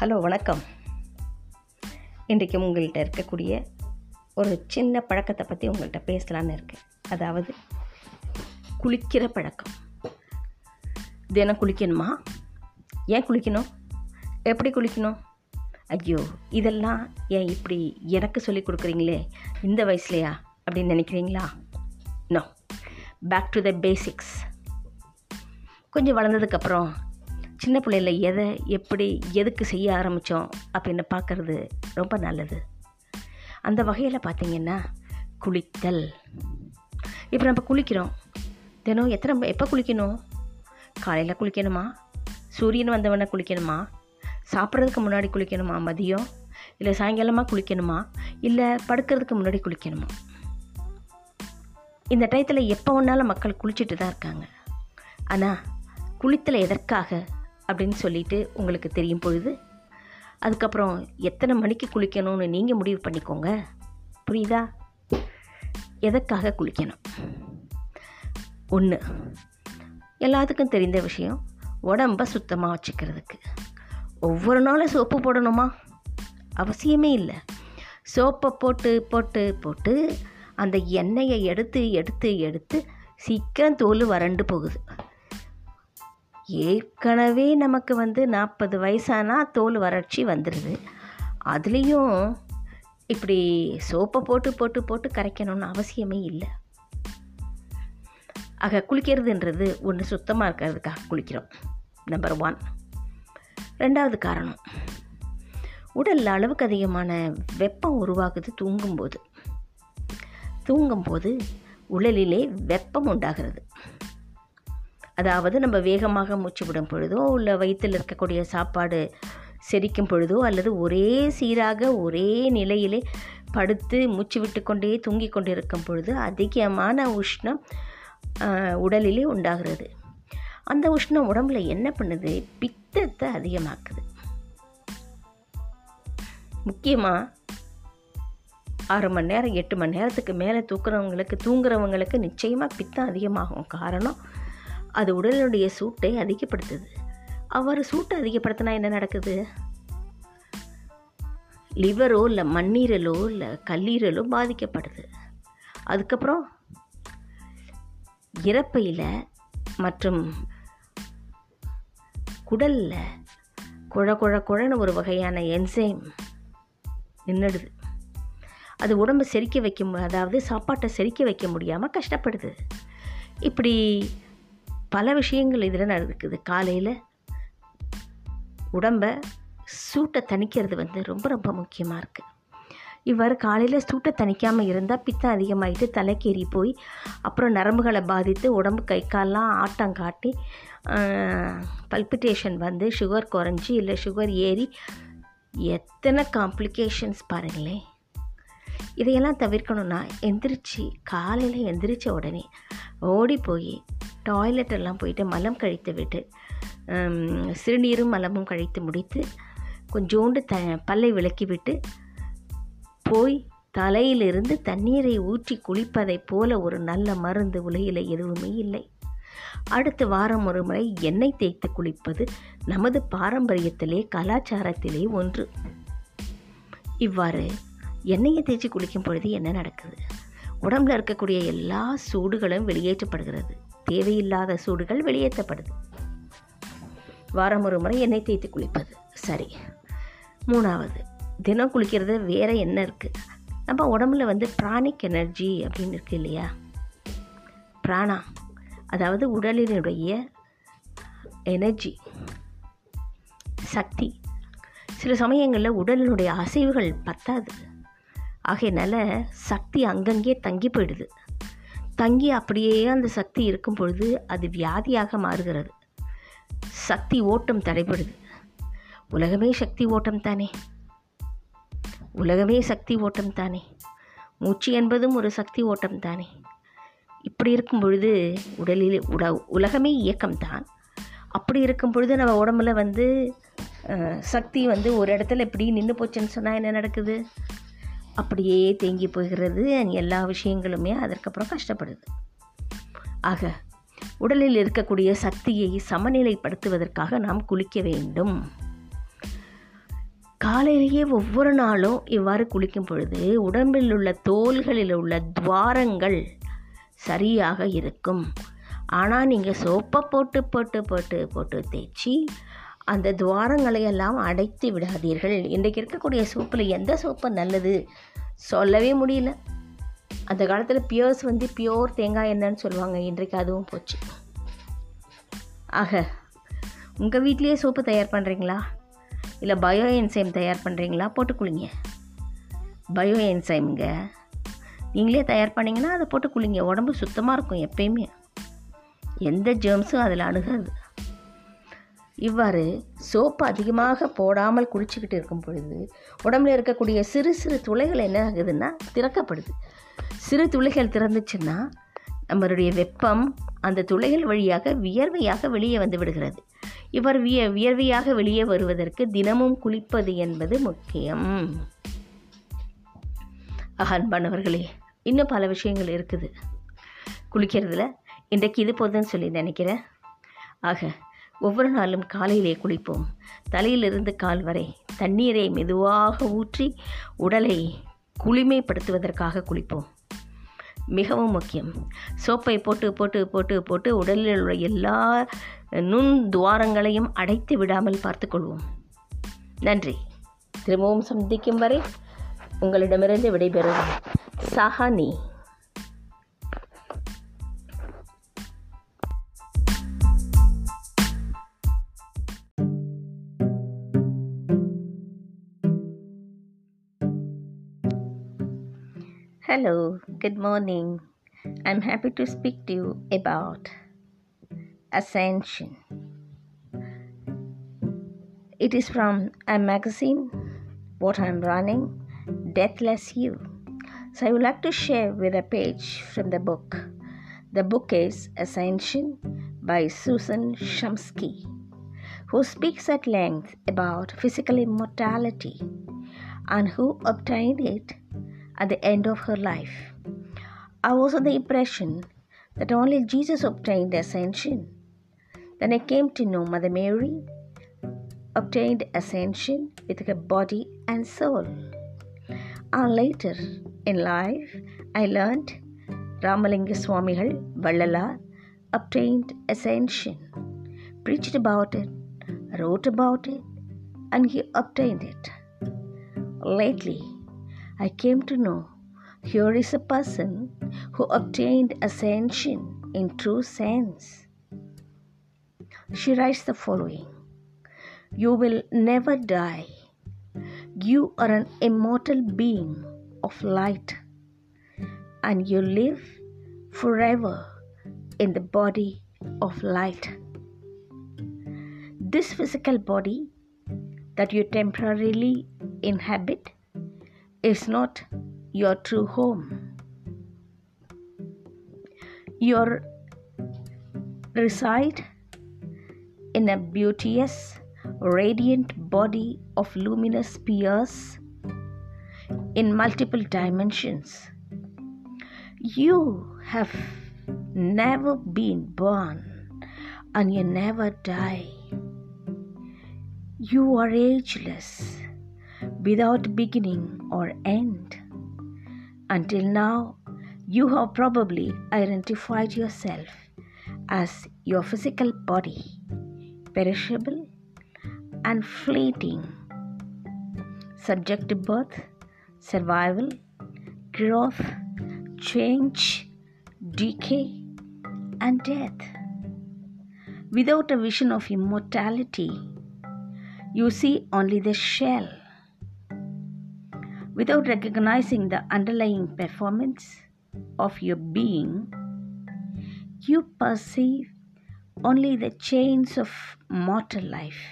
Hello வணக்கம். இன்றைக்கு உங்கள்கிட்ட இருக்கக்கூடிய ஒரு சின்ன பழக்கத்தை பற்றி உங்கள்கிட்ட பேசலான்னு இருக்கேன். அதாவது குளிக்கிற பழக்கம். தினம் குளிக்கணுமா? ஏன் குளிக்கணும்? எப்படி குளிக்கணும்? ஐயோ இதெல்லாம் ஏன் இப்படி எனக்கு சொல்லி கொடுக்குறீங்களே? இந்த வயசுலையா? அப்படின்னு நினைக்கிறீங்களா? No back to the basics கொஞ்சம் வளர்ந்ததுக்கப்புறம் சின்ன பிள்ளையில் எதை எப்படி எதுக்கு செய்ய ஆரம்பித்தோம் அப்படின்னு பார்க்குறது ரொம்ப நல்லது. அந்த வகையில் பார்த்திங்கன்னா குளித்தல். இப்போ நம்ம குளிக்கிறோம். தினம் எத்தனை எப்போ குளிக்கணும்? காலையில் குளிக்கணுமா? சூரியன் வந்தவொடனே குளிக்கணுமா? சாப்பிட்றதுக்கு முன்னாடி குளிக்கணுமா? மதியம்? இல்லை சாயங்காலமாக குளிக்கணுமா? இல்லை படுக்கிறதுக்கு முன்னாடி குளிக்கணுமா? இந்த டயத்தில் எப்போ வேணாலும் மக்கள் குளிச்சுட்டு தான் இருக்காங்க. ஆனால் குளித்தல் எதற்காக? அப்படின்னு சொல்லிட்டு உங்களுக்கு தெரியும் பொழுது அதுக்கப்புறம் எத்தனை மணிக்கு குளிக்கணும்னு நீங்கள் முடிவு பண்ணிக்கோங்க. புரியுதா? எதற்காக குளிக்கணும்? ஒன்று எல்லாத்துக்கும் தெரிந்த விஷயம் உடம்ப சுத்தமாக வச்சுக்கிறதுக்கு. ஒவ்வொரு நாளும் சோப்பு போடணுமா? அவசியமே இல்லை. சோப்பை போட்டு போட்டு போட்டு அந்த எண்ணெயை எடுத்து எடுத்து எடுத்து சீக்கிரம் தோல் வறண்டு போகுது. ஏற்கனவே நமக்கு வந்து நாற்பது வயசானால் தோல் வறட்சி வந்துடுது அதுலேயும் இப்படி சோப்பை போட்டு போட்டு போட்டு கரைக்கணும்னு அவசியமே இல்லை. ஆக குளிக்கிறதுன்றது ஒன்று சுத்தமாக இருக்கிறதுக்காக குளிக்கிறோம். நம்பர் ஒன் ரெண்டாவது காரணம். உடலில் அளவுக்கு அதிகமான வெப்பம் உருவாகுது தூங்கும்போது. தூங்கும்போது உடலிலே வெப்பம் உண்டாகிறது. அதாவது நம்ம வேகமாக மூச்சு விடும் பொழுதோ இல்லை வயிற்றில் இருக்கக்கூடிய சாப்பாடு செரிக்கும் பொழுதோ அல்லது ஒரே சீராக ஒரே நிலையிலே படுத்து மூச்சு விட்டு கொண்டே தூங்கி கொண்டிருக்கும் பொழுது அதிகமான உஷ்ணம் உடலிலே உண்டாகிறது. அந்த உஷ்ணம் உடம்புல என்ன பண்ணுது? பித்தத்தை அதிகமாக்குது. முக்கியமாக ஆறு மணி நேரம் எட்டு மணி நேரத்துக்கு மேலே தூக்குறவங்களுக்கு தூங்குறவங்களுக்கு நிச்சயமாக பித்தம் அதிகமாகும் காரணம் அது உடலுடைய சூட்டை அதிகப்படுத்துது. அவர் சூட்டை அதிகப்படுத்தினா என்ன நடக்குது? லிவரோ இல்லை மண்ணீரலோ இல்லை கல்லீரலோ பாதிக்கப்படுது. அதுக்கப்புறம் இறப்பையில் மற்றும் குடலில் குழ குழ குழன்னு ஒரு வகையான என்சைம் நின்றுடுது அது உடம்பை செரிக்க வைக்க அதாவது சாப்பாட்டை செரிக்க வைக்க முடியாமல் கஷ்டப்படுது. இப்படி பல விஷயங்கள் இதில் நடக்குது. காலையில் உடம்பை சூட்டை தணிக்கிறது வந்து ரொம்ப ரொம்ப முக்கியமாக இருக்குது இவ்வாறு காலையில் சூட்டை தணிக்காமல் இருந்தால் பித்தம் அதிகமாகிட்டு தலைக்கேறி போய் அப்புறம் நரம்புகளை பாதித்து உடம்பு கை கால்லாம் ஆட்டம் காட்டி பல்பிட்டேஷன் வந்து சுகர் குறைஞ்சி இல்லை சுகர் ஏறி எத்தனை காம்ப்ளிகேஷன்ஸ் பாருங்களேன். இதையெல்லாம் தவிர்க்கணும்னா எந்திரிச்சு காலையில் எந்திரிச்ச உடனே ஓடி போய் டாய்லெட்டெல்லாம் போயிட்டு மலம் கழித்து விட்டு சிறுநீரும் மலமும் கழித்து முடித்து கொஞ்சோண்டு த பல்லை விளக்கி விட்டு போய் தலையிலிருந்து தண்ணீரை ஊற்றி குளிப்பதைப் போல ஒரு நல்ல மருந்து உலகில் எதுவுமே இல்லை. அடுத்த வாரம் ஒரு முறை எண்ணெய் தேய்த்து குளிப்பது நமது பாரம்பரியத்திலே கலாச்சாரத்திலே ஒன்று. இவ்வாறு எண்ணெயை தேய்ச்சி குளிக்கும் பொழுது என்ன நடக்குது? உடம்பில் இருக்கக்கூடிய எல்லா சூடுகளும் வெளியேற்றப்படுகிறது. தேவையில்லாத சூடுகள் வெளியேற்றப்படுது. வாரம் ஒரு முறை எண்ணெய் தேய்த்து குளிப்பது. சரி. மூணாவது தினம் குளிக்கிறது வேறு என்ன இருக்குது நம்ம உடம்புல வந்து பிராணிக் எனர்ஜி அப்படின்னு இருக்குது இல்லையா? பிராணா அதாவது உடலினுடைய எனர்ஜி சக்தி. சில சமயங்களில் உடலினுடைய அசைவுகள் பத்தாது. ஆகையினால சக்தி அங்கங்கே தங்கி போயிடுது. தங்கி அப்படியே அந்த சக்தி இருக்கும் பொழுது அது வியாதியாக மாறுகிறது. சக்தி ஓட்டம் தடைபடுது. உலகமே சக்தி ஓட்டம் தானே? உலகமே சக்தி ஓட்டம் தானே? மூச்சு என்பதும் ஒரு சக்தி ஓட்டம் தானே? இப்படி இருக்கும் பொழுது உடலில் உட உலகமே இயக்கம்தான் அப்படி இருக்கும் பொழுது நம்ம உடம்புல வந்து சக்தி வந்து ஒரு இடத்துல இப்படி நின்று போச்சுன்னு சொன்னால் என்ன நடக்குது? அப்படியே தேங்கி போகிறது. எல்லா விஷயங்களுமே அதற்கப்புறம் கஷ்டப்படுது. ஆக உடலில் இருக்கக்கூடிய சக்தியை சமநிலைப்படுத்துவதற்காக நாம் குளிக்க வேண்டும். காலையிலேயே ஒவ்வொரு நாளும் இவ்வாறு குளிக்கும் பொழுது உடம்பில் உள்ள தோள்களில் உள்ள துவாரங்கள் சரியாக இருக்கும். ஆனால் நீங்கள் சோப்பை போட்டு போட்டு போட்டு போட்டு தேய்ச்சி அந்த துவாரங்களை எல்லாம் அடைத்து விடாதீர்கள். இன்றைக்கு இருக்கக்கூடிய சோப்பில் எந்த சோப்பு நல்லது? சொல்லவே முடியல. அந்த காலத்தில் பியர்ஸ் வந்து பியோர் தேங்காய் எண்ணெய்னு சொல்லுவாங்க. இன்றைக்கு அதுவும் போச்சு. ஆக உங்கள் வீட்லேயே சோப்பு தயார் பண்ணுறீங்களா இல்லை பயோ என்சைம் தயார் பண்ணுறீங்களா போட்டு குளிங்க. பயோ என்சைம்ங்க. நீங்களே தயார் பண்ணிங்கன்னா அதை போட்டு குளிங்க. உடம்பு சுத்தமாக இருக்கும் எப்பயுமே. எந்த ஜேர்ம்ஸும் அதில் அணுகாது. இவ்வாறு சோப்பு அதிகமாக போடாமல் குளிச்சுக்கிட்டு இருக்கும் பொழுது உடம்புல இருக்கக்கூடிய சிறு சிறு துளைகள் என்ன ஆகுதுன்னா திறக்கப்படுது. சிறு துளைகள் திறந்துச்சுன்னா நம்மளுடைய வெப்பம் அந்த துளைகள் வழியாக வியர்வையாக வெளியே வந்து விடுகிறது. இவர் விய வியர்வையாக வெளியே வருவதற்கு தினமும் குளிப்பது என்பது முக்கியம். அன்பானவர்களே இன்னும் பல விஷயங்கள் இருக்குது. குளிக்கிறதுல இன்றைக்கு இது போதுன்னு சொல்லி நினைக்கிறேன். ஆக ஒவ்வொரு நாளும் காலையிலே குளிப்போம். தலையிலிருந்து கால் வரை தண்ணீரை மெதுவாக ஊற்றி உடலை குளிமைப்படுத்துவதற்காக குளிப்போம். மிகவும் முக்கியம். சோப்பை போட்டு போட்டு போட்டு போட்டு உடலில் உள்ள எல்லா நுண் துவாரங்களையும் அடைத்து விடாமல் பார்த்துக்கொள்வோம் நன்றி. திரும்பவும் சந்திக்கும் வரை உங்களிடமிருந்து விடைபெறும் Sawhney Hello, good morning. I'm happy to speak to you about Ascension. It is from a magazine, what I'm running, Deathless You. So I would like to share with a page from the book. The book is Ascension by Susan Shumsky, who speaks at length about physical immortality and who obtained it at the end of her life. I was under the impression that only Jesus obtained ascension. Then I came to know Mother Mary obtained ascension with her body and soul. And later in life, I learned Ramalinga Swamihal Vallala obtained ascension, preached about it, wrote about it, and he obtained it. Lately, I came to know here is a person who obtained ascension in true sense. She writes the following You will never die. You are an immortal being of light, and you live forever in the body of light. This physical body that you temporarily inhabit is not your true home. You reside in a beauteous, radiant body of luminous spheres in multiple dimensions. You have never been born and you never die. You are ageless without beginning or end. Until now, you have probably identified yourself as your physical body, perishable and fleeting, subject to birth, survival, growth, change, decay, and death. Without a vision of immortality, you see only the shell without recognizing the underlying performance of your being, you perceive only the chains of mortal life.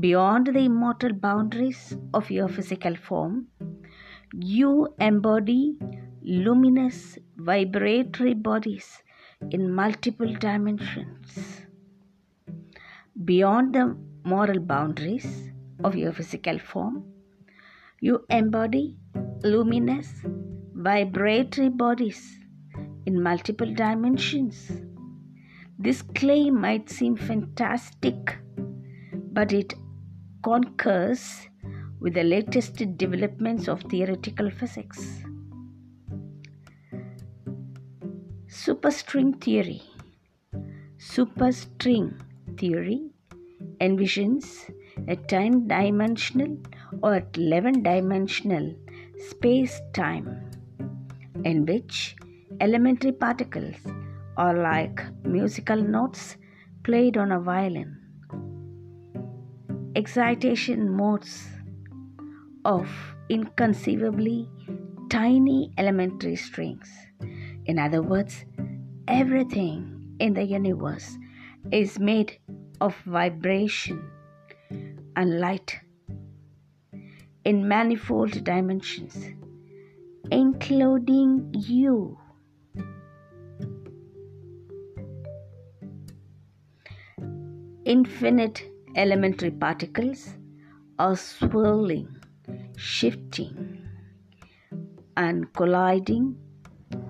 Beyond the immortal boundaries of your physical form, you embody luminous vibratory bodies in multiple dimensions. Beyond the moral boundaries of your physical form, you embody luminous, vibratory bodies in multiple dimensions. This claim might seem fantastic, but it concurs with the latest developments of theoretical physics. Superstring theory. Superstring theory envisions a 10 dimensional or 11 dimensional space time in which elementary particles are like musical notes played on a violin. Excitation modes of inconceivably tiny elementary strings. In other words, everything in the universe is made of vibration and light in manifold dimensions, including you. Infinite elementary particles are swirling, shifting, and colliding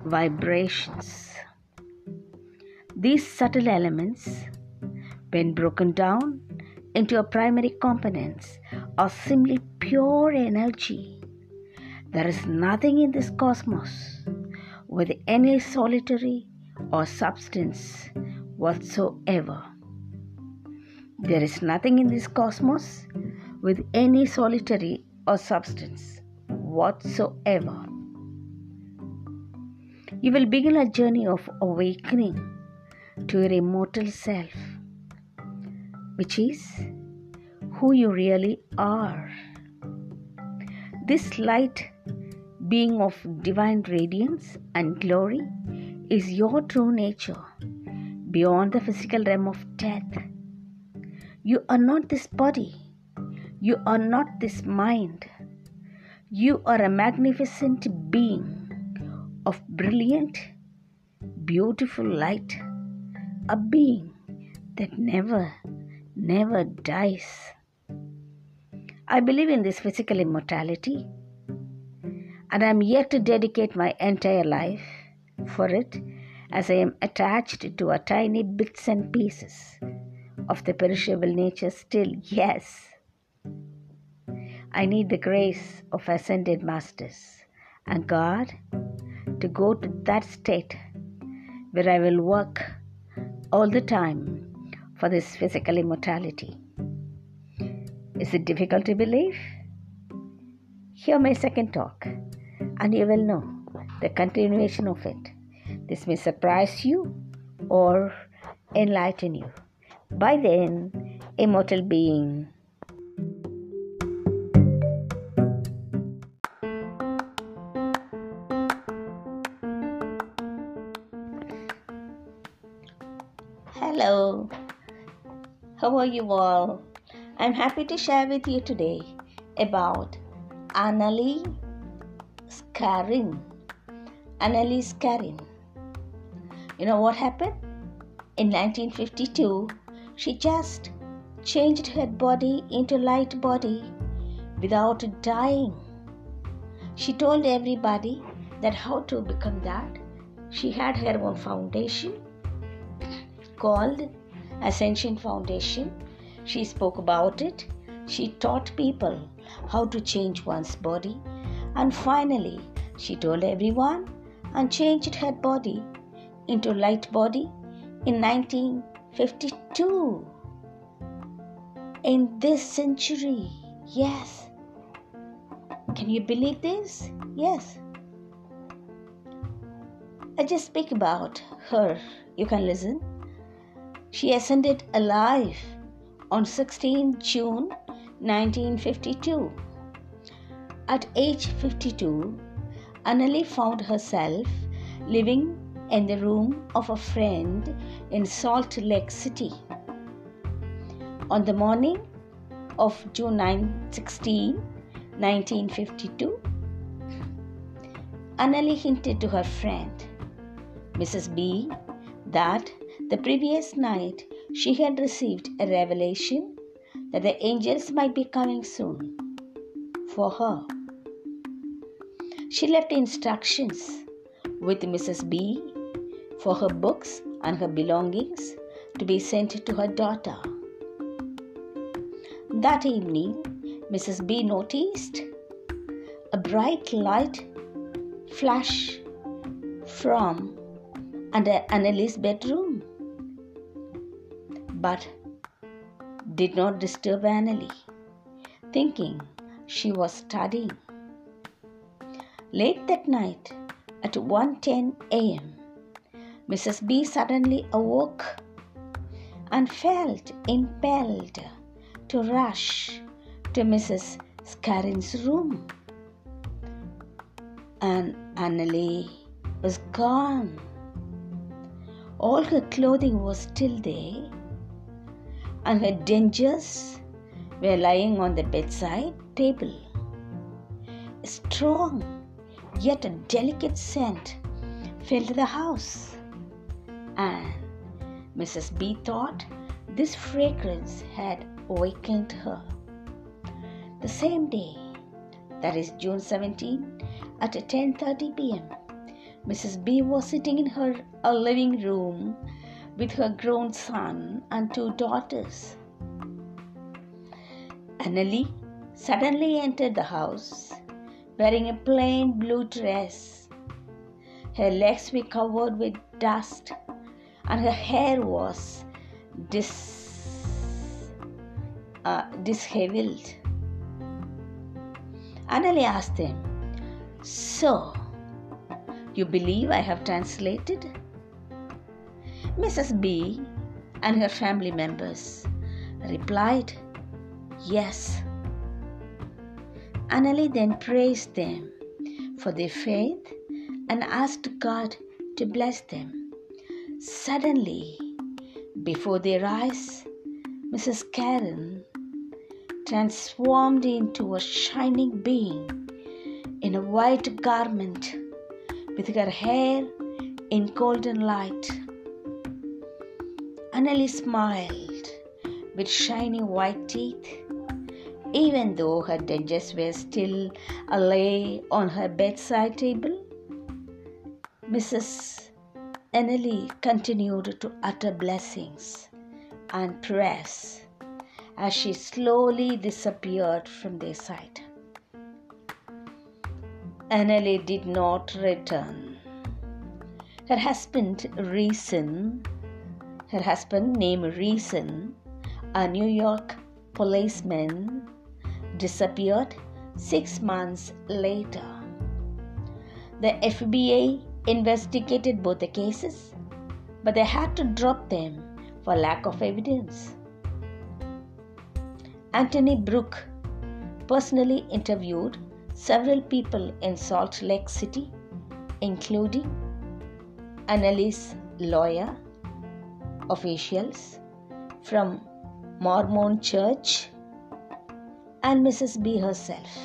vibrations. These subtle elements, when broken down into a primary components, are simply pure energy. There is nothing in this cosmos with any solitary or substance whatsoever. There is nothing in this cosmos with any solitary or substance whatsoever. You will begin a journey of awakening to your immortal self, which is who you really are. This light, being of divine radiance and glory, is your true nature beyond the physical realm of death you are not this body. You are not this mind. You are a magnificent being of brilliant, beautiful light. A being that never, never dies. I believe in this physical immortality and I am yet to dedicate my entire life for it as I am attached to a tiny bits and pieces of the perishable nature still, yes. I need the grace of ascended masters and God to go to that state where I will work all the time for this physical immortality. Is it difficult to believe? Hear my second talk, and you will know the continuation of it. This may surprise you or enlighten you by then immortal being. Hello, how are you all? I'm happy to share with you today about Annalee Skarin. Annalee Skarin. You know what happened? In 1952, she just changed her body into light body without dying. She told everybody that how to become that. She had her own foundation called Ascension Foundation. She spoke about it. She taught people how to change one's body. And finally, she told everyone and changed her body into light body in 1952. in this century. Yes. Can you believe this? Yes. I just speak about her. You can listen. She ascended alive on 16 June 1952. At age 52, Annalee found herself living in the room of a friend in Salt Lake City. On the morning of June 9, 16, 1952, Annalee hinted to her friend, Mrs. B, that the previous night she had received a revelation that the angels might be coming soon for her. She left instructions with Mrs. B for her books and her belongings to be sent to her daughter. That evening, Mrs. B noticed a bright light flash from under Annalee's bedroom, but did not disturb Annalee, thinking she was studying. Late that night, at 1:10 a.m., Mrs. B suddenly awoke and felt impelled to rush to Mrs. Skarin's room. And Annalee was gone. All her clothing was still there, and her dangers were lying on the bedside table. A strong yet a delicate scent filled the house, and Mrs. B thought this fragrance had awakened her. The same day, that is June 17, at 10:30 p.m., Mrs. B was sitting in her living room with her grown son and two daughters. Annalee suddenly entered the house wearing a plain blue dress. Her legs were covered with dust and her hair was dis, uh, disheveled. Annalee asked them, So, you believe I have translated? Mrs. B and her family members replied, Yes. Annalee then praised them for their faith and asked God to bless them. Suddenly, before their eyes, Mrs. Karen transformed into a shining being in a white garment with her hair in golden light. Annalee smiled with shining white teeth, even though her dangers were still lay on her bedside table. Mrs. Annalee continued to utter blessings and prayers as she slowly disappeared from their sight. Annalee did not return. Her husband, Reason, her husband named Reason, a New York policeman, disappeared six months later. The FBI investigated both the cases, but they had to drop them for lack of evidence. Anthony Brooke personally interviewed several people in Salt Lake City, including Annalee's lawyer, officials from Mormon Church, and Mrs. B herself.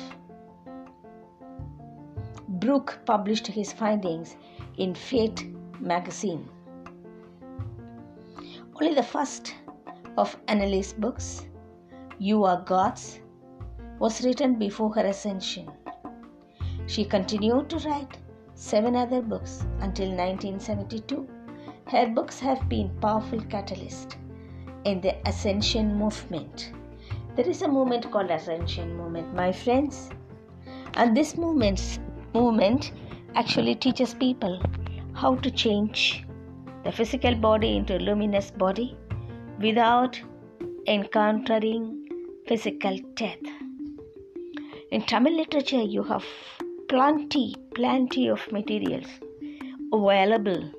Brooke published his findings in Fate magazine. Only the first of Annalee's books, You Are God's, was written before her ascension. She continued to write seven other books until 1972. Her books have been powerful catalyst in the ascension movement. There is a movement called ascension movement, my friends. And this movement movement actually teaches people how to change the physical body into a luminous body without encountering physical death. In Tamil literature, you have plenty, plenty of materials available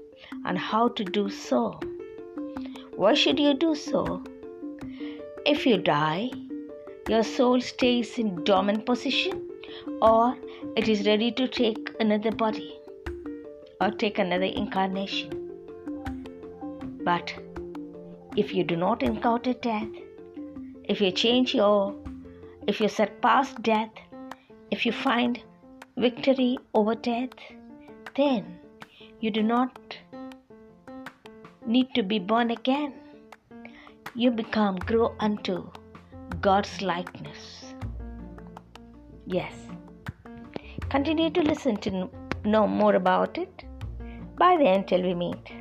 on how to do so. Why should you do so? If you die, your soul stays in dormant position or it is ready to take another body or take another incarnation. But if you do not encounter death, if you change your, if you surpass death, if you find victory over death, then you do not need to be born again. You become grow unto God's likeness. Yes. Continue to listen to know more about it. Bye then till we meet.